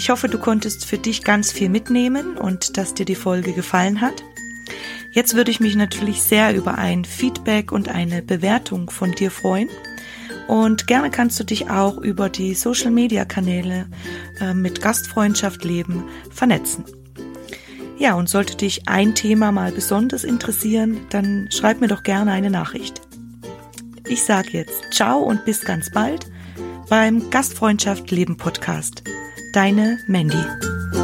Ich hoffe, du konntest für dich ganz viel mitnehmen und dass dir die Folge gefallen hat. Jetzt würde ich mich natürlich sehr über ein Feedback und eine Bewertung von dir freuen. Und gerne kannst du dich auch über die Social Media Kanäle äh, mit Gastfreundschaft leben vernetzen. Ja, und sollte dich ein Thema mal besonders interessieren, dann schreib mir doch gerne eine Nachricht. Ich sage jetzt ciao und bis ganz bald beim Gastfreundschaft Leben Podcast. Deine Mandy.